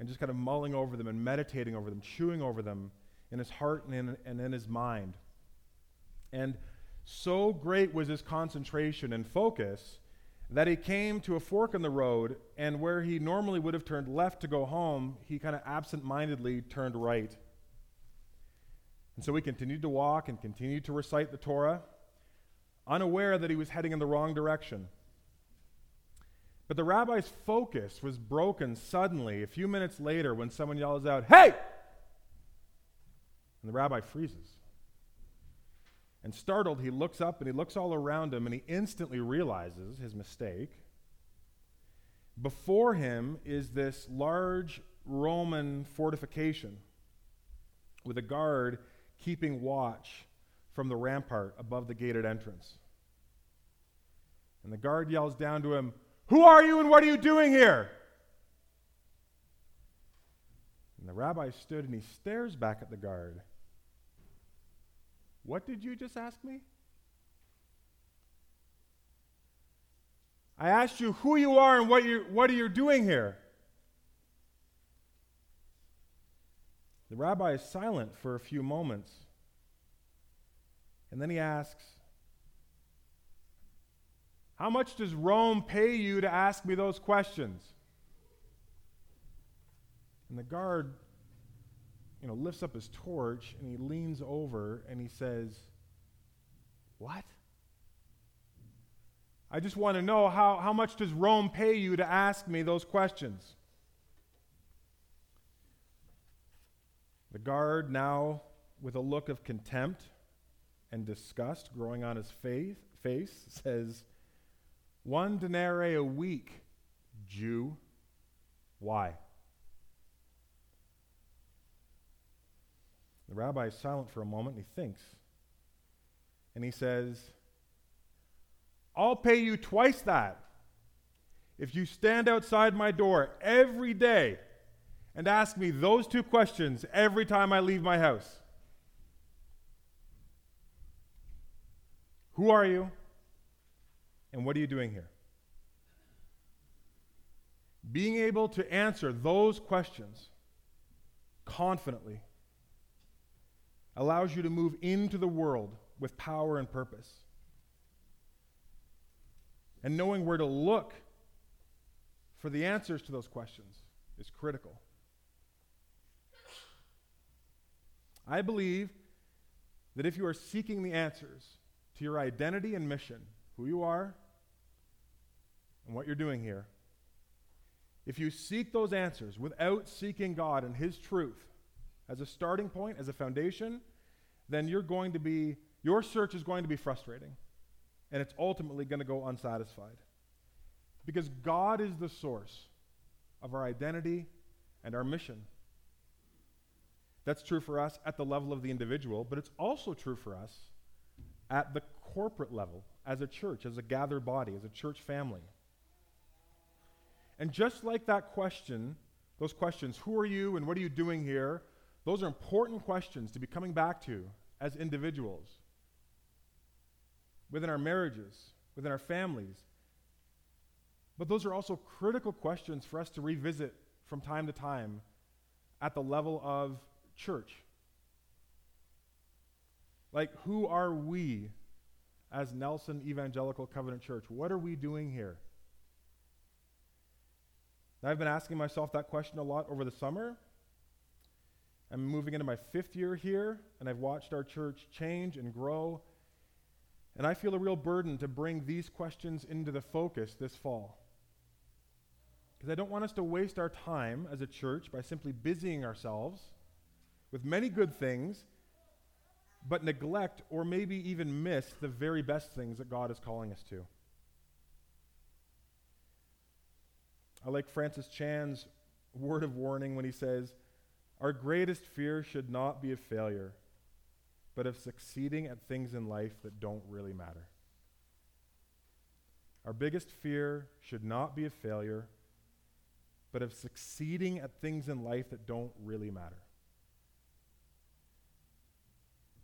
and just kind of mulling over them and meditating over them, chewing over them in his heart and in, and in his mind. And so great was his concentration and focus that he came to a fork in the road, and where he normally would have turned left to go home, he kind of absent mindedly turned right. And so he continued to walk and continued to recite the Torah, unaware that he was heading in the wrong direction. But the rabbi's focus was broken suddenly a few minutes later when someone yells out, Hey! And the rabbi freezes. And startled, he looks up and he looks all around him and he instantly realizes his mistake. Before him is this large Roman fortification with a guard keeping watch from the rampart above the gated entrance. And the guard yells down to him, who are you and what are you doing here? And the rabbi stood and he stares back at the guard. What did you just ask me? I asked you who you are and what, you what are you doing here? The rabbi is silent for a few moments. And then he asks, how much does Rome pay you to ask me those questions? And the guard, you know, lifts up his torch and he leans over and he says, What? I just want to know how, how much does Rome pay you to ask me those questions? The guard, now with a look of contempt and disgust growing on his face, face says, one denarii a week, Jew. Why? The rabbi is silent for a moment and he thinks. And he says, I'll pay you twice that if you stand outside my door every day and ask me those two questions every time I leave my house. Who are you? And what are you doing here? Being able to answer those questions confidently allows you to move into the world with power and purpose. And knowing where to look for the answers to those questions is critical. I believe that if you are seeking the answers to your identity and mission, who you are, and what you're doing here, if you seek those answers without seeking God and His truth as a starting point, as a foundation, then you're going to be, your search is going to be frustrating. And it's ultimately going to go unsatisfied. Because God is the source of our identity and our mission. That's true for us at the level of the individual, but it's also true for us at the corporate level as a church, as a gathered body, as a church family. And just like that question, those questions, who are you and what are you doing here? Those are important questions to be coming back to as individuals, within our marriages, within our families. But those are also critical questions for us to revisit from time to time at the level of church. Like, who are we as Nelson Evangelical Covenant Church? What are we doing here? I've been asking myself that question a lot over the summer. I'm moving into my fifth year here, and I've watched our church change and grow. And I feel a real burden to bring these questions into the focus this fall. Because I don't want us to waste our time as a church by simply busying ourselves with many good things, but neglect or maybe even miss the very best things that God is calling us to. I like Francis Chan's word of warning when he says, Our greatest fear should not be of failure, but of succeeding at things in life that don't really matter. Our biggest fear should not be of failure, but of succeeding at things in life that don't really matter.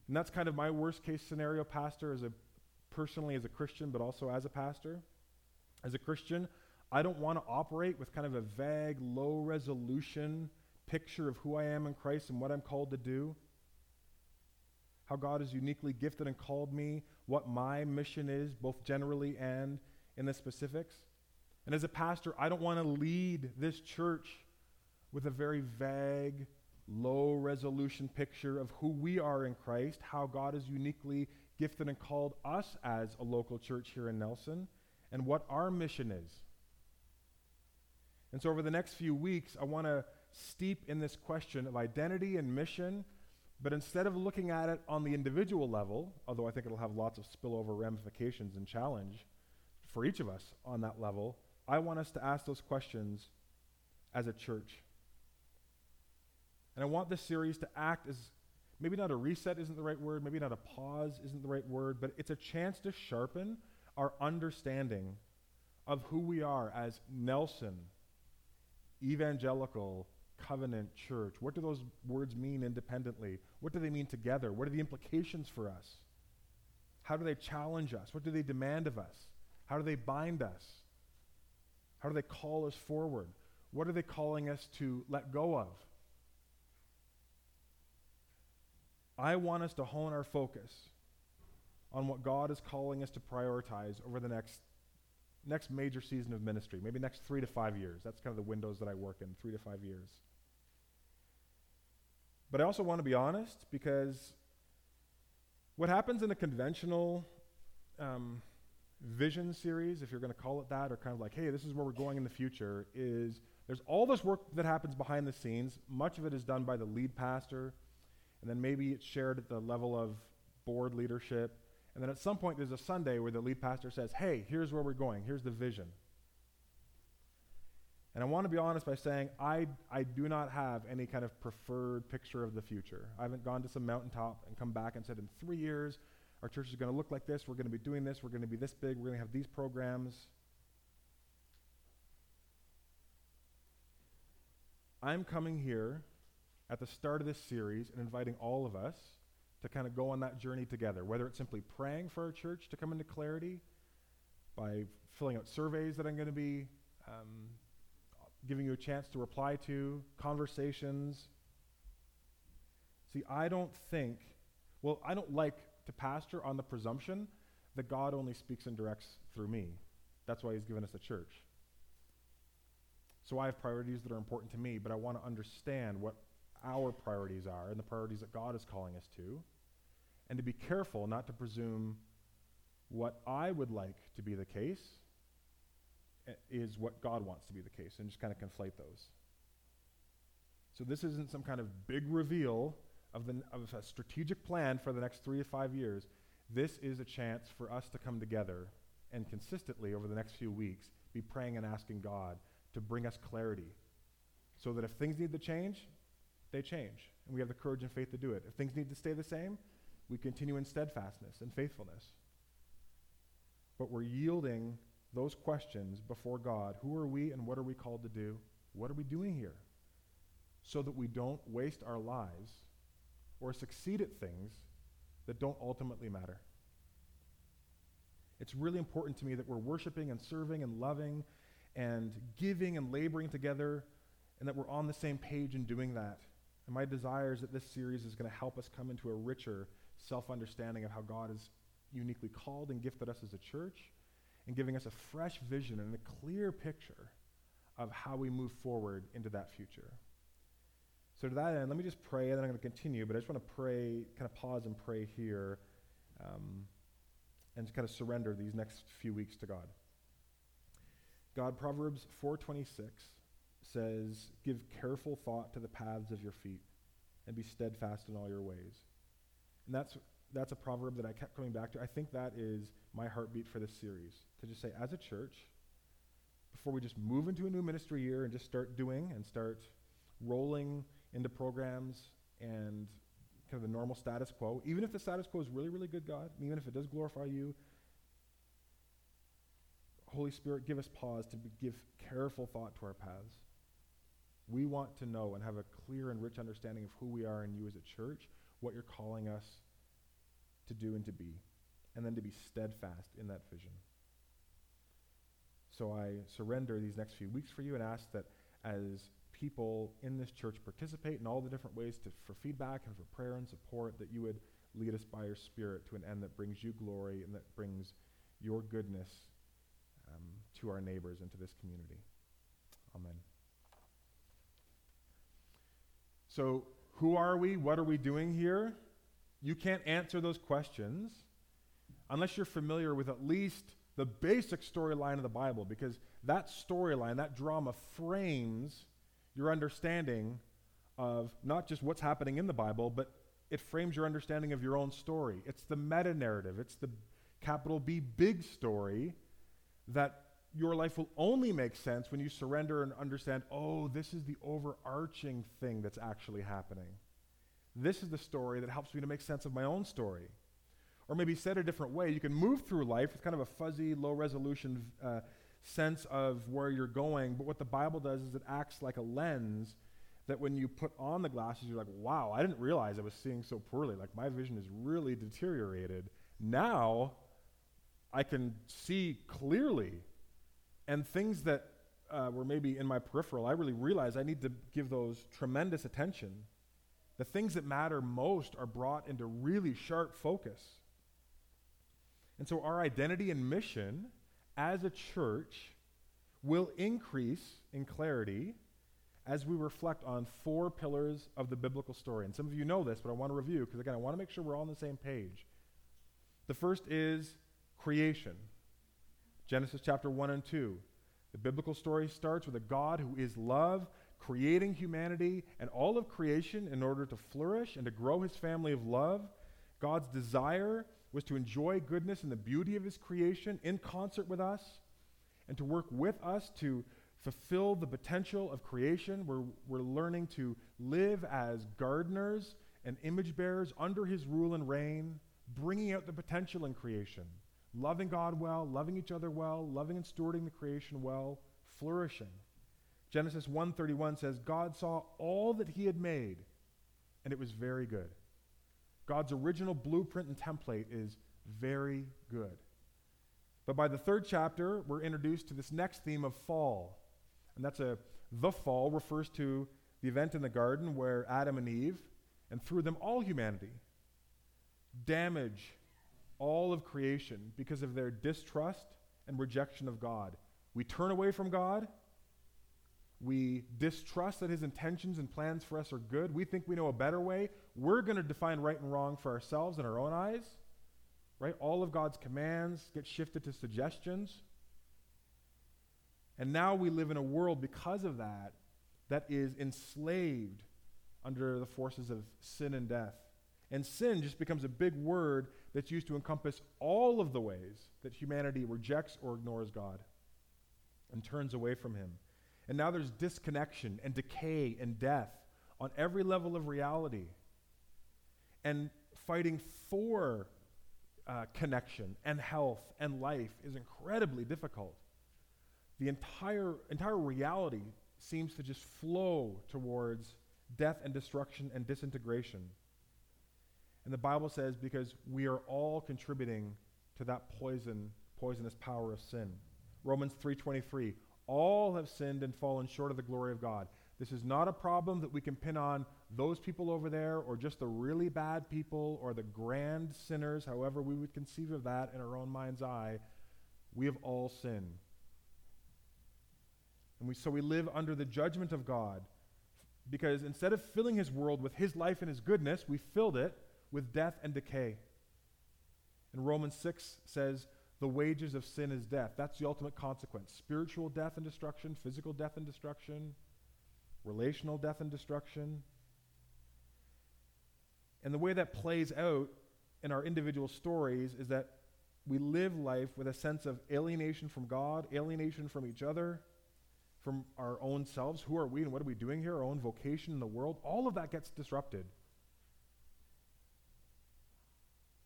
And that's kind of my worst case scenario, pastor, as a personally as a Christian, but also as a pastor. As a Christian, I don't want to operate with kind of a vague, low resolution picture of who I am in Christ and what I'm called to do. How God has uniquely gifted and called me, what my mission is, both generally and in the specifics. And as a pastor, I don't want to lead this church with a very vague, low resolution picture of who we are in Christ, how God has uniquely gifted and called us as a local church here in Nelson, and what our mission is. And so, over the next few weeks, I want to steep in this question of identity and mission, but instead of looking at it on the individual level, although I think it'll have lots of spillover ramifications and challenge for each of us on that level, I want us to ask those questions as a church. And I want this series to act as maybe not a reset isn't the right word, maybe not a pause isn't the right word, but it's a chance to sharpen our understanding of who we are as Nelson, evangelical, covenant church. What do those words mean independently? What do they mean together? What are the implications for us? How do they challenge us? What do they demand of us? How do they bind us? How do they call us forward? What are they calling us to let go of? I want us to hone our focus on what God is calling us to prioritize over the next next major season of ministry, maybe next 3 to 5 years. That's kind of the windows that I work in, 3 to 5 years. But I also want to be honest because what happens in a conventional um, vision series, if you're going to call it that, or kind of like, hey, this is where we're going in the future, is there's all this work that happens behind the scenes. Much of it is done by the lead pastor and then maybe it's shared at the level of board leadership. And then at some point, there's a Sunday where the lead pastor says, Hey, here's where we're going, here's the vision. And I want to be honest by saying, I, I do not have any kind of preferred picture of the future. I haven't gone to some mountaintop and come back and said, in three years, our church is going to look like this, we're going to be doing this, we're going to be this big, we're going to have these programs. I'm coming here at the start of this series and inviting all of us to kind of go on that journey together, whether it's simply praying for our church to come into clarity by filling out surveys that I'm going to be um, giving you a chance to reply to, conversations. See, I don't think, well, I don't like to pastor on the presumption that God only speaks and directs through me. That's why He's given us a church. So I have priorities that are important to me, but I want to understand what our priorities are and the priorities that God is calling us to, and to be careful not to presume what I would like to be the case eh, is what God wants to be the case, and just kind of conflate those. So this isn't some kind of big reveal of, the, of a strategic plan for the next three to five years. This is a chance for us to come together and consistently over the next few weeks be praying and asking God to bring us clarity so that if things need to change, they change, and we have the courage and faith to do it. If things need to stay the same, we continue in steadfastness and faithfulness. But we're yielding those questions before God. Who are we and what are we called to do? What are we doing here? So that we don't waste our lives or succeed at things that don't ultimately matter. It's really important to me that we're worshiping and serving and loving and giving and laboring together and that we're on the same page in doing that. And my desire is that this series is going to help us come into a richer self understanding of how God has uniquely called and gifted us as a church and giving us a fresh vision and a clear picture of how we move forward into that future. So, to that end, let me just pray and then I'm going to continue, but I just want to pray, kind of pause and pray here um, and kind of surrender these next few weeks to God. God, Proverbs 426 says, Give careful thought to the paths of your feet and be steadfast in all your ways. And that's, that's a proverb that I kept coming back to. I think that is my heartbeat for this series. To just say, as a church, before we just move into a new ministry year and just start doing and start rolling into programs and kind of the normal status quo, even if the status quo is really, really good, God, even if it does glorify you, Holy Spirit, give us pause to give careful thought to our paths. We want to know and have a clear and rich understanding of who we are in you as a church, what you're calling us to do and to be, and then to be steadfast in that vision. So I surrender these next few weeks for you and ask that as people in this church participate in all the different ways to, for feedback and for prayer and support, that you would lead us by your Spirit to an end that brings you glory and that brings your goodness um, to our neighbors and to this community. Amen. So, who are we? What are we doing here? You can't answer those questions unless you're familiar with at least the basic storyline of the Bible, because that storyline, that drama frames your understanding of not just what's happening in the Bible, but it frames your understanding of your own story. It's the meta narrative, it's the capital B big story that your life will only make sense when you surrender and understand oh, this is the overarching thing that's actually happening. This is the story that helps me to make sense of my own story. Or maybe said a different way, you can move through life with kind of a fuzzy, low resolution uh, sense of where you're going, but what the Bible does is it acts like a lens that when you put on the glasses, you're like, wow, I didn't realize I was seeing so poorly. Like, my vision is really deteriorated. Now, I can see clearly. And things that uh, were maybe in my peripheral, I really realize I need to give those tremendous attention. The things that matter most are brought into really sharp focus. And so our identity and mission as a church will increase in clarity as we reflect on four pillars of the biblical story. And some of you know this, but I want to review because, again, I want to make sure we're all on the same page. The first is creation Genesis chapter 1 and 2. The biblical story starts with a God who is love, creating humanity and all of creation in order to flourish and to grow his family of love. God's desire was to enjoy goodness and the beauty of his creation in concert with us and to work with us to fulfill the potential of creation. We're, we're learning to live as gardeners and image bearers under his rule and reign, bringing out the potential in creation, loving God well, loving each other well, loving and stewarding the creation well, flourishing. Genesis 1:31 says God saw all that he had made and it was very good. God's original blueprint and template is very good. But by the third chapter, we're introduced to this next theme of fall. And that's a the fall refers to the event in the garden where Adam and Eve, and through them all humanity, damage all of creation because of their distrust and rejection of God. We turn away from God, we distrust that his intentions and plans for us are good. We think we know a better way. We're going to define right and wrong for ourselves in our own eyes. Right? All of God's commands get shifted to suggestions. And now we live in a world because of that that is enslaved under the forces of sin and death. And sin just becomes a big word that's used to encompass all of the ways that humanity rejects or ignores God and turns away from him. And now there's disconnection and decay and death on every level of reality. And fighting for uh, connection and health and life is incredibly difficult. The entire, entire reality seems to just flow towards death and destruction and disintegration. And the Bible says because we are all contributing to that poison, poisonous power of sin. Romans 3:23 all have sinned and fallen short of the glory of God. This is not a problem that we can pin on those people over there or just the really bad people or the grand sinners, however we would conceive of that in our own mind's eye. We have all sinned. And we, so we live under the judgment of God because instead of filling his world with his life and his goodness, we filled it with death and decay. And Romans 6 says, the wages of sin is death. That's the ultimate consequence spiritual death and destruction, physical death and destruction, relational death and destruction. And the way that plays out in our individual stories is that we live life with a sense of alienation from God, alienation from each other, from our own selves. Who are we and what are we doing here? Our own vocation in the world. All of that gets disrupted.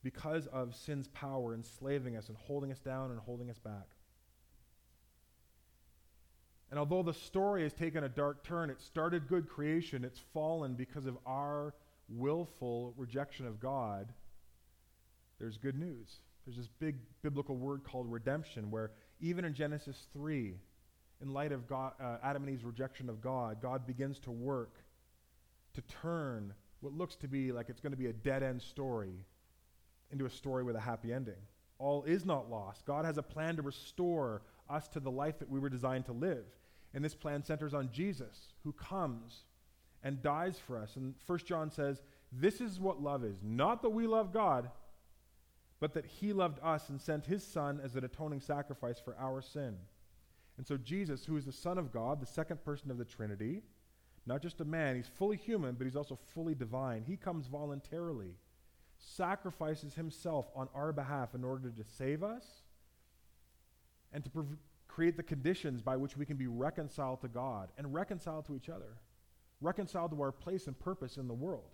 Because of sin's power enslaving us and holding us down and holding us back. And although the story has taken a dark turn, it started good creation, it's fallen because of our willful rejection of God. There's good news. There's this big biblical word called redemption, where even in Genesis 3, in light of God, uh, Adam and Eve's rejection of God, God begins to work to turn what looks to be like it's going to be a dead end story into a story with a happy ending. All is not lost. God has a plan to restore us to the life that we were designed to live. And this plan centers on Jesus, who comes and dies for us. And 1 John says, This is what love is. Not that we love God, but that he loved us and sent his Son as an atoning sacrifice for our sin. And so, Jesus, who is the Son of God, the second person of the Trinity, not just a man, he's fully human, but he's also fully divine. He comes voluntarily, sacrifices himself on our behalf in order to save us and to prov- create the conditions by which we can be reconciled to God and reconciled to each other, reconciled to our place and purpose in the world.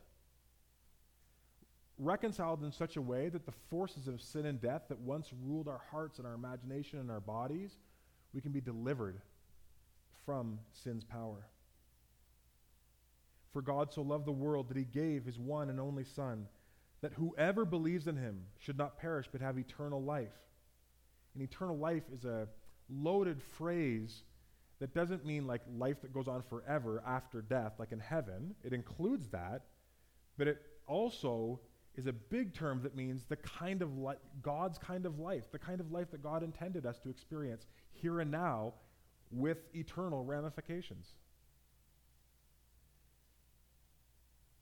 Reconciled in such a way that the forces of sin and death that once ruled our hearts and our imagination and our bodies, we can be delivered from sin's power. For God so loved the world that he gave his one and only Son, that whoever believes in him should not perish but have eternal life. And eternal life is a loaded phrase that doesn't mean like life that goes on forever after death, like in heaven. It includes that, but it also is a big term that means the kind of li- God's kind of life, the kind of life that God intended us to experience here and now with eternal ramifications.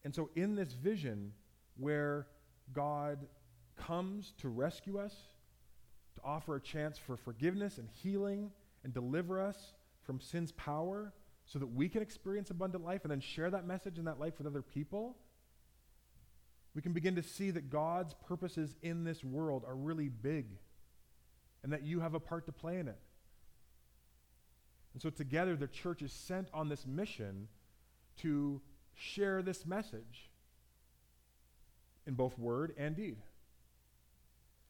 And so, in this vision where God comes to rescue us, to offer a chance for forgiveness and healing and deliver us from sin's power so that we can experience abundant life and then share that message and that life with other people, we can begin to see that God's purposes in this world are really big and that you have a part to play in it. And so, together, the church is sent on this mission to share this message in both word and deed.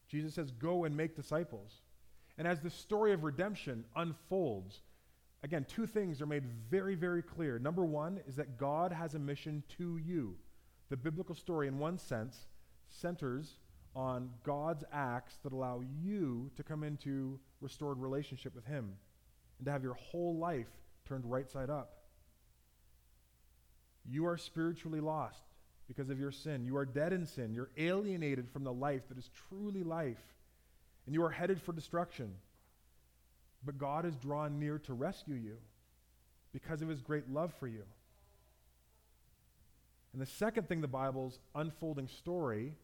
Jesus says, Go and make disciples. And as the story of redemption unfolds, again, two things are made very, very clear. Number one is that God has a mission to you. The biblical story, in one sense, centers on God's acts that allow you to come into restored relationship with Him and to have your whole life turned right side up. You are spiritually lost because of your sin. You are dead in sin. You're alienated from the life that is truly life. And you are headed for destruction. But God has drawn near to rescue you because of his great love for you. And the second thing the Bible's unfolding story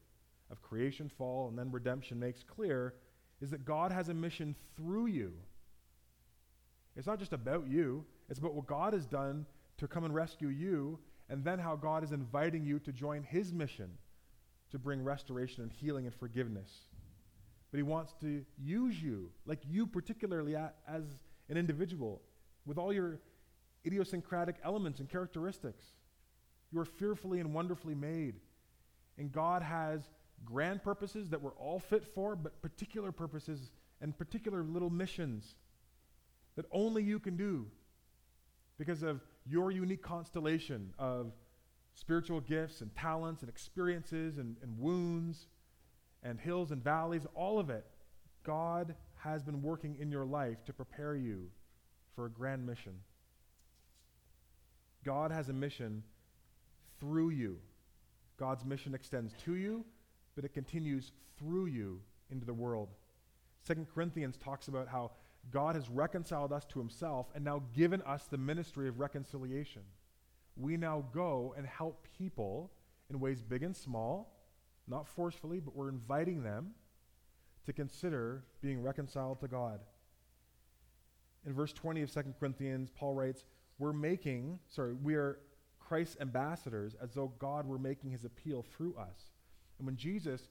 of creation, fall, and then redemption makes clear is that God has a mission through you. It's not just about you, it's about what God has done to come and rescue you and then how God is inviting you to join his mission to bring restoration and healing and forgiveness. But he wants to use you, like you particularly as an individual, with all your idiosyncratic elements and characteristics. You are fearfully and wonderfully made. And God has grand purposes that we're all fit for, but particular purposes and particular little missions that only you can do because of your unique constellation of spiritual gifts and talents and experiences and, and wounds and hills and valleys, all of it, God has been working in your life to prepare you for a grand mission. God has a mission through you. God's mission extends to you, but it continues through you into the world. Second Corinthians talks about how God has reconciled us to himself and now given us the ministry of reconciliation. We now go and help people in ways big and small, not forcefully, but we're inviting them to consider being reconciled to God. In verse 20 of 2 Corinthians, Paul writes, We're making, sorry, we are Christ's ambassadors as though God were making his appeal through us. And when Jesus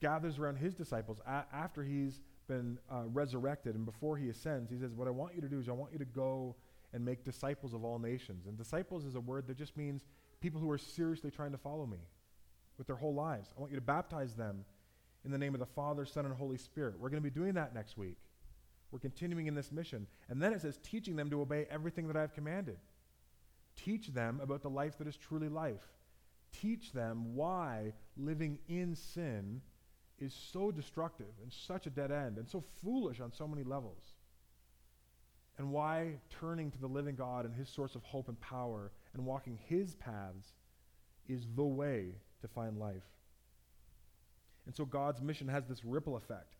gathers around his disciples a- after he's been uh, resurrected and before he ascends, he says, What I want you to do is I want you to go and make disciples of all nations. And disciples is a word that just means people who are seriously trying to follow me with their whole lives. I want you to baptize them in the name of the Father, Son, and Holy Spirit. We're going to be doing that next week. We're continuing in this mission. And then it says, teaching them to obey everything that I've commanded. Teach them about the life that is truly life. Teach them why living in sin is so destructive and such a dead end and so foolish on so many levels. and why turning to the living God and his source of hope and power and walking his paths is the way to find life. And so God's mission has this ripple effect.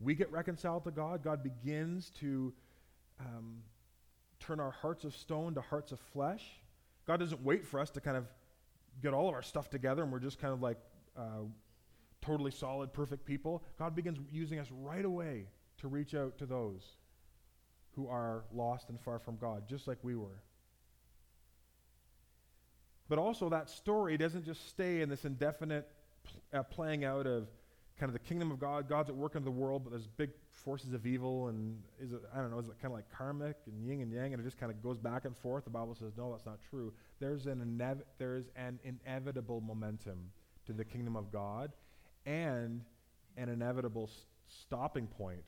We get reconciled to God, God begins to um, turn our hearts of stone to hearts of flesh. God doesn't wait for us to kind of get all of our stuff together and we're just kind of like uh, totally solid, perfect people. God begins using us right away to reach out to those who are lost and far from God, just like we were. But also, that story doesn't just stay in this indefinite uh, playing out of kind of the kingdom of God. God's at work in the world, but there's big forces of evil, and is it, I don't know, is it kind of like karmic and yin and yang, and it just kind of goes back and forth? The Bible says, no, that's not true. There's an, inev- there is an inevitable momentum to the kingdom of God and an inevitable stopping point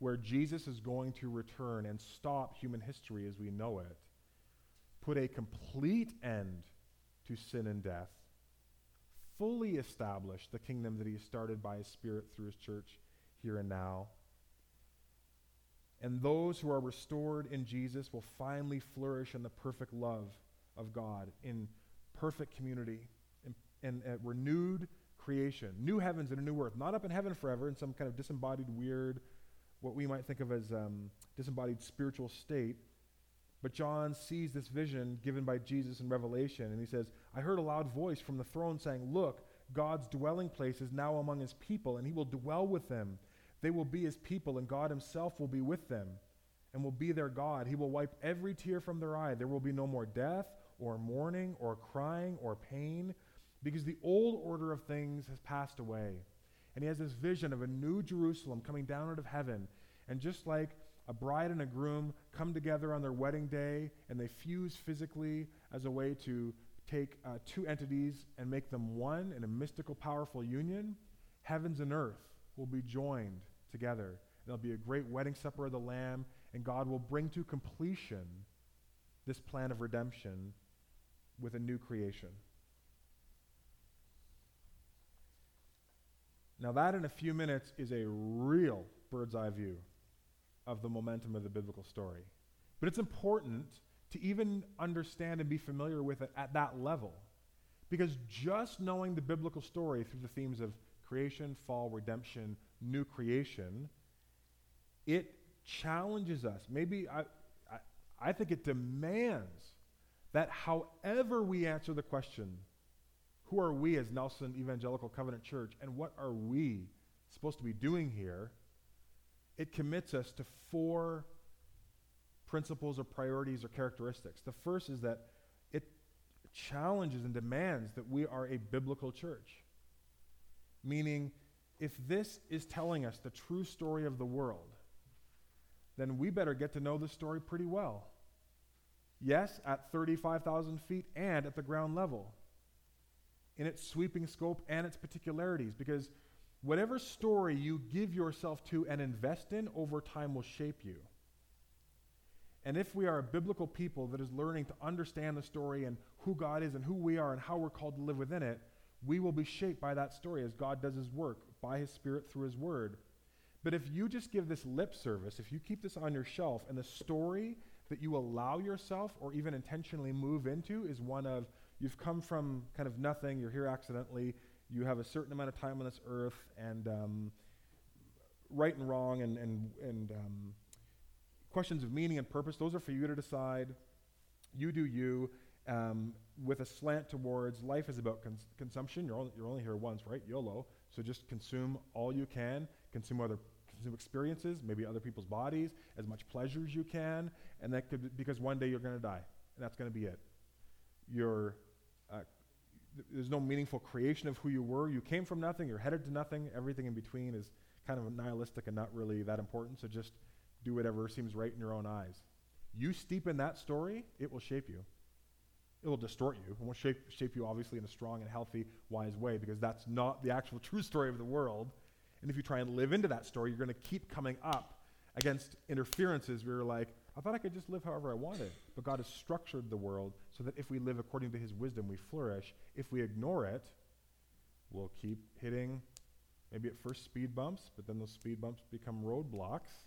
where Jesus is going to return and stop human history as we know it, put a complete end to sin and death, fully establish the kingdom that he started by his Spirit through his church here and now. And those who are restored in Jesus will finally flourish in the perfect love of God, in perfect community, in, in a renewed creation, new heavens and a new earth, not up in heaven forever in some kind of disembodied, weird, what we might think of as um, disembodied spiritual state. But John sees this vision given by Jesus in Revelation, and he says, I heard a loud voice from the throne saying, Look, God's dwelling place is now among his people, and he will dwell with them. They will be his people, and God himself will be with them and will be their God. He will wipe every tear from their eye. There will be no more death, or mourning, or crying, or pain, because the old order of things has passed away. And he has this vision of a new Jerusalem coming down out of heaven. And just like a bride and a groom come together on their wedding day and they fuse physically as a way to take uh, two entities and make them one in a mystical, powerful union, heavens and earth will be joined together. There'll be a great wedding supper of the Lamb, and God will bring to completion this plan of redemption with a new creation. Now, that in a few minutes is a real bird's eye view of the momentum of the biblical story. But it's important to even understand and be familiar with it at that level. Because just knowing the biblical story through the themes of creation, fall, redemption, new creation, it challenges us. Maybe I, I, I think it demands that however we answer the question, who are we as Nelson Evangelical Covenant Church, and what are we supposed to be doing here? It commits us to four principles or priorities or characteristics. The first is that it challenges and demands that we are a biblical church. Meaning, if this is telling us the true story of the world, then we better get to know the story pretty well. Yes, at 35,000 feet and at the ground level in its sweeping scope and its particularities because whatever story you give yourself to and invest in over time will shape you. And if we are a biblical people that is learning to understand the story and who God is and who we are and how we're called to live within it, we will be shaped by that story as God does his work by his Spirit through his word. But if you just give this lip service, if you keep this on your shelf, and the story that you allow yourself or even intentionally move into is one of You've come from kind of nothing, you're here accidentally, you have a certain amount of time on this earth, and um, right and wrong and, and, and um, questions of meaning and purpose, those are for you to decide. You do you. Um, with a slant towards life is about cons- consumption. You're only, you're only here once, right? YOLO. So just consume all you can, consume other consume experiences, maybe other people's bodies, as much pleasure as you can, and that could be because one day you're going to die, and that's going to be it. You're uh, there's no meaningful creation of who you were. You came from nothing, you're headed to nothing. Everything in between is kind of nihilistic and not really that important. So just do whatever seems right in your own eyes. You steep in that story, it will shape you. It will distort you. It won't shape, shape you, obviously, in a strong and healthy, wise way, because that's not the actual true story of the world. And if you try and live into that story, you're going to keep coming up against interferences where you're like, I thought I could just live however I wanted. But God has structured the world so that if we live according to his wisdom, we flourish. If we ignore it, we'll keep hitting maybe at first speed bumps, but then those speed bumps become roadblocks.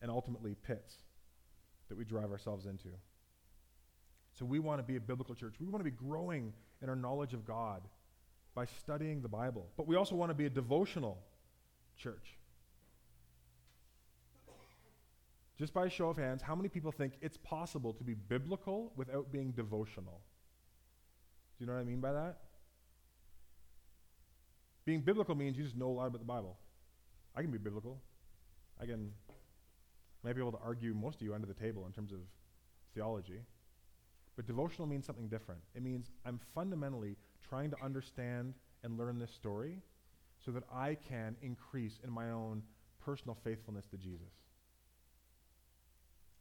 and ultimately pits that we drive ourselves into. So we want to be a biblical church. We want to be growing in our knowledge of God by studying the Bible. But we also want to be a devotional church. Just by a show of hands, how many people think it's possible to be biblical without being devotional? Do you know what I mean by that? Being biblical means you just know a lot about the Bible. I can be biblical. I can might be able to argue most of you under the table in terms of theology. But devotional means something different. It means I'm fundamentally trying to understand and learn this story so that I can increase in my own personal faithfulness to Jesus.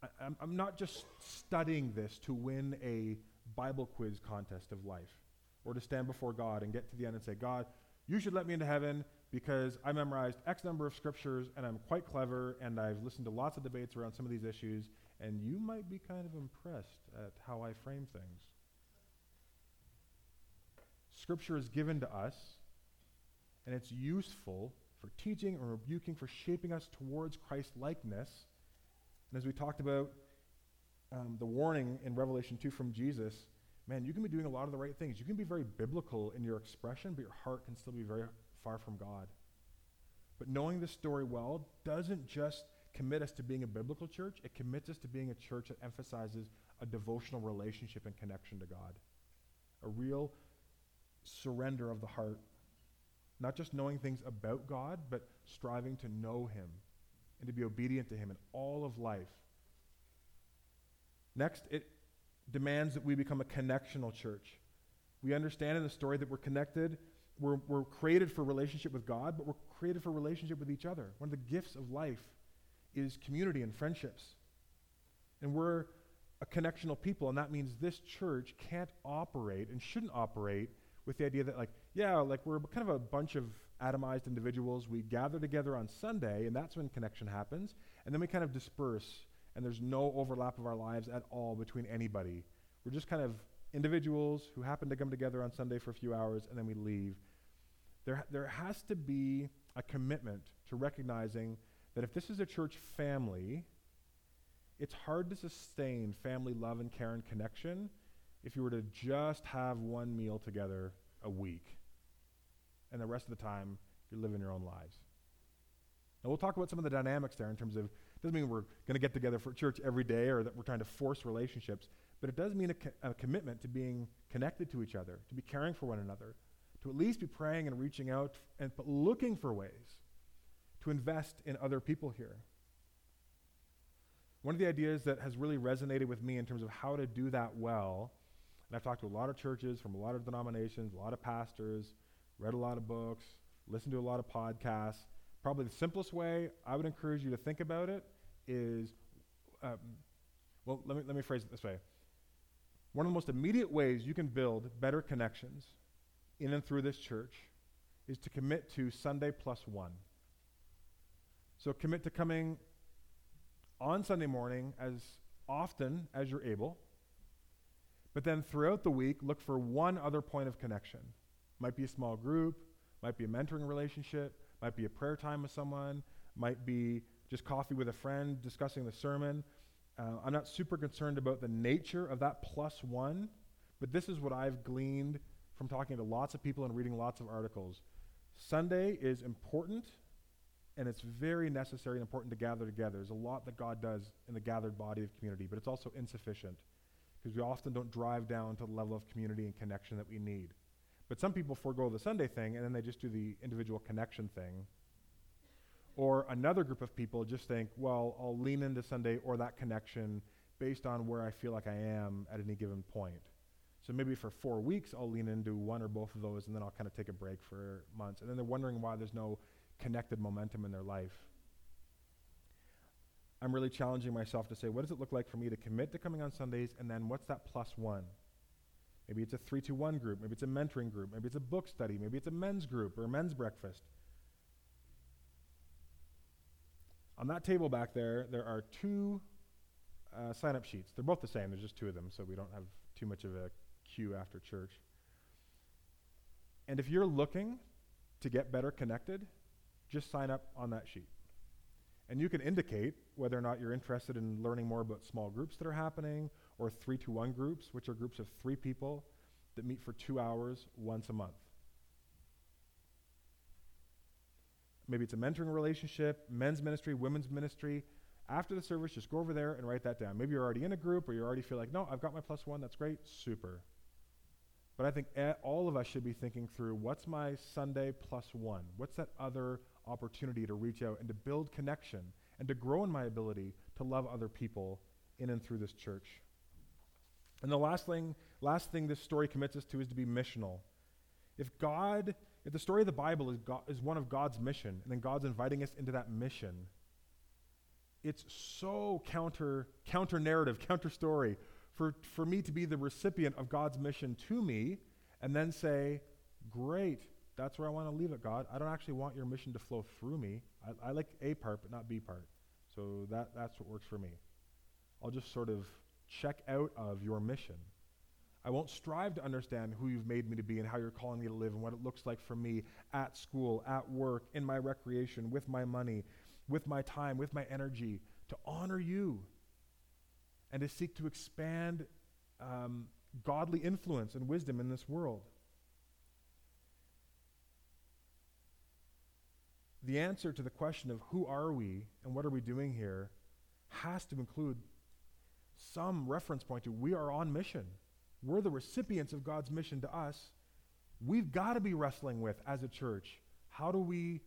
I, I'm, I'm not just studying this to win a Bible quiz contest of life or to stand before God and get to the end and say, God, you should let me into heaven because I memorized X number of scriptures and I'm quite clever and I've listened to lots of debates around some of these issues and you might be kind of impressed at how I frame things. Scripture is given to us and it's useful for teaching or rebuking, for shaping us towards Christ likeness. And as we talked about um, the warning in Revelation 2 from Jesus, man, you can be doing a lot of the right things. You can be very biblical in your expression, but your heart can still be very far from God. But knowing this story well doesn't just commit us to being a biblical church, it commits us to being a church that emphasizes a devotional relationship and connection to God. A real surrender of the heart. Not just knowing things about God, but striving to know Him and to be obedient to Him in all of life. Next, it demands that we become a connectional church. We understand in the story that we're connected, we're, we're created for relationship with God, but we're created for relationship with each other. One of the gifts of life is community and friendships. And we're a connectional people, and that means this church can't operate and shouldn't operate with the idea that, like, yeah, like we're kind of a bunch of atomized individuals. We gather together on Sunday, and that's when connection happens. And then we kind of disperse, and there's no overlap of our lives at all between anybody. We're just kind of individuals who happen to come together on Sunday for a few hours, and then we leave. There, there has to be a commitment to recognizing that if this is a church family, it's hard to sustain family love and care and connection if you were to just have one meal together a week and the rest of the time you're living your own lives. Now, we'll talk about some of the dynamics there in terms of, it doesn't mean we're going to get together for church every day or that we're trying to force relationships, but it does mean a, co- a commitment to being connected to each other, to be caring for one another, to at least be praying and reaching out and but looking for ways to invest in other people here. One of the ideas that has really resonated with me in terms of how to do that well, and I've talked to a lot of churches from a lot of denominations, a lot of pastors, read a lot of books, listened to a lot of podcasts. Probably the simplest way I would encourage you to think about it is, um, well, let me, let me phrase it this way. One of the most immediate ways you can build better connections in and through this church is to commit to Sunday plus one. So commit to coming on Sunday morning as often as you're able. But then throughout the week, look for one other point of connection. Might be a small group, might be a mentoring relationship, might be a prayer time with someone, might be just coffee with a friend discussing the sermon. Uh, I'm not super concerned about the nature of that plus one, but this is what I've gleaned from talking to lots of people and reading lots of articles. Sunday is important and it's very necessary and important to gather together. There's a lot that God does in the gathered body of community, but it's also insufficient because we often don't drive down to the level of community and connection that we need. But some people forego the Sunday thing and then they just do the individual connection thing. Or another group of people just think, well, I'll lean into Sunday or that connection based on where I feel like I am at any given point. So maybe for four weeks, I'll lean into one or both of those, and then I'll kind of take a break for months. And then they're wondering why there's no connected momentum in their life. I'm really challenging myself to say, what does it look like for me to commit to coming on Sundays, and then what's that plus one? Maybe it's a three to one group, maybe it's a mentoring group, maybe it's a book study, maybe it's a men's group or a men's breakfast. On that table back there, there are two uh, sign up sheets. They're both the same, there's just two of them, so we don't have too much of a queue after church. And if you're looking to get better connected, just sign up on that sheet. And you can indicate whether or not you're interested in learning more about small groups that are happening or three to one groups, which are groups of three people that meet for two hours once a month. Maybe it's a mentoring relationship, men's ministry, women's ministry. After the service, just go over there and write that down. Maybe you're already in a group or you already feel like, no, I've got my plus one, that's great, super. But I think all of us should be thinking through what's my Sunday plus one? What's that other opportunity to reach out and to build connection and to grow in my ability to love other people in and through this church? And the last thing, last thing this story commits us to is to be missional. If God, if the story of the Bible is, God, is one of God's mission, and then God's inviting us into that mission, it's so counter counter narrative, counter story for, for me to be the recipient of God's mission to me and then say, Great, that's where I want to leave it, God. I don't actually want your mission to flow through me. I, I like A part, but not B part. So that, that's what works for me. I'll just sort of check out of your mission. I won't strive to understand who you've made me to be and how you're calling me to live and what it looks like for me at school, at work, in my recreation, with my money, with my time, with my energy, to honor you and to seek to expand um, godly influence and wisdom in this world. The answer to the question of who are we and what are we doing here has to include some reference point to we are on mission. We're the recipients of God's mission to us. We've got to be wrestling with as a church. How do we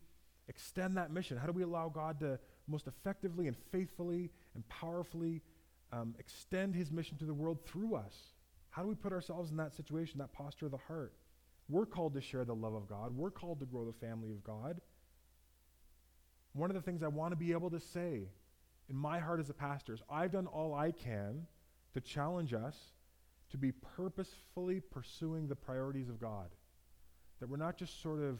extend that mission? How do we allow God to most effectively and faithfully and powerfully um, extend his mission to the world through us? How do we put ourselves in that situation, that posture of the heart? We're called to share the love of God. We're called to grow the family of God. One of the things I want to be able to say in my heart as a pastor is I've done all I can to challenge us to be purposefully pursuing the priorities of God. That we're not just sort of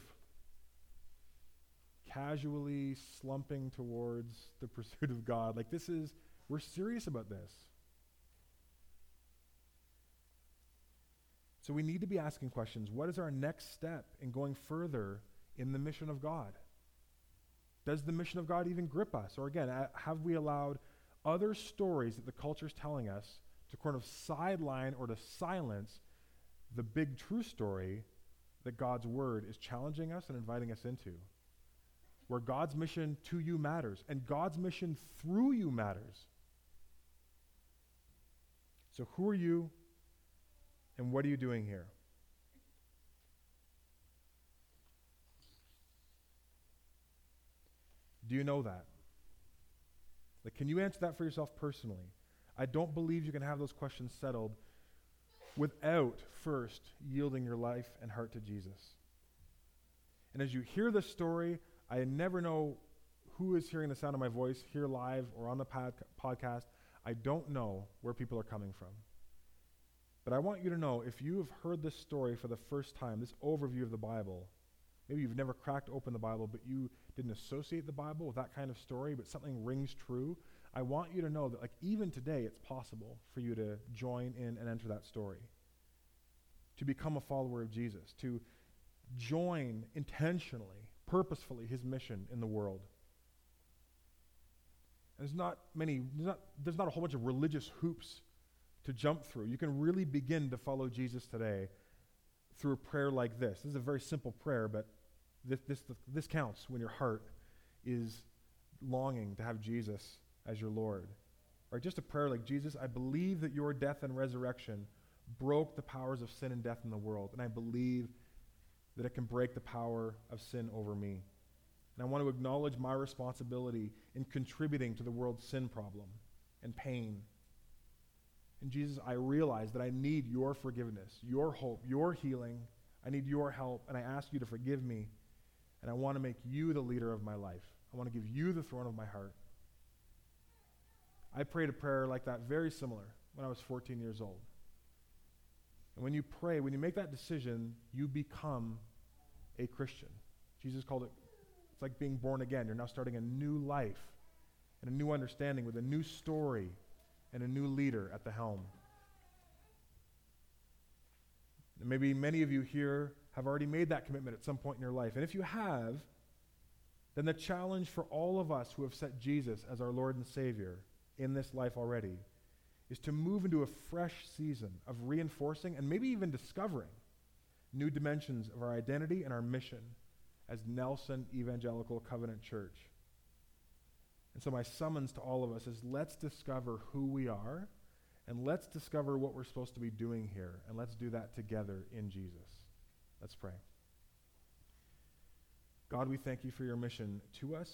casually slumping towards the pursuit of God. Like, this is, we're serious about this. So we need to be asking questions. What is our next step in going further in the mission of God? Does the mission of God even grip us? Or again, have we allowed other stories that the culture is telling us to kind of sideline or to silence the big true story that God's word is challenging us and inviting us into? Where God's mission to you matters and God's mission through you matters. So, who are you and what are you doing here? Do you know that? Like, can you answer that for yourself personally? I don't believe you can have those questions settled without first yielding your life and heart to Jesus. And as you hear this story, I never know who is hearing the sound of my voice here live or on the pod- podcast. I don't know where people are coming from. But I want you to know if you have heard this story for the first time, this overview of the Bible, maybe you've never cracked open the Bible, but you didn't associate the Bible with that kind of story, but something rings true, I want you to know that like even today it's possible for you to join in and enter that story. To become a follower of Jesus, to join intentionally, purposefully his mission in the world. There's not many, there's not, there's not a whole bunch of religious hoops to jump through. You can really begin to follow Jesus today through a prayer like this. This is a very simple prayer, but this, this, this counts when your heart is longing to have Jesus as your Lord. Or just a prayer like, Jesus, I believe that your death and resurrection broke the powers of sin and death in the world, and I believe that it can break the power of sin over me. And I want to acknowledge my responsibility in contributing to the world's sin problem and pain. And Jesus, I realize that I need your forgiveness, your hope, your healing. I need your help, and I ask you to forgive me. And I want to make you the leader of my life. I want to give you the throne of my heart. I prayed a prayer like that, very similar, when I was 14 years old. And when you pray, when you make that decision, you become a Christian. Jesus called it, it's like being born again. You're now starting a new life and a new understanding with a new story and a new leader at the helm. Maybe many of you here have already made that commitment at some point in your life. And if you have, then the challenge for all of us who have set Jesus as our Lord and Savior in this life already is to move into a fresh season of reinforcing and maybe even discovering new dimensions of our identity and our mission as Nelson Evangelical Covenant Church. And so, my summons to all of us is let's discover who we are and let's discover what we're supposed to be doing here. And let's do that together in Jesus. Let's pray. God, we thank you for your mission to us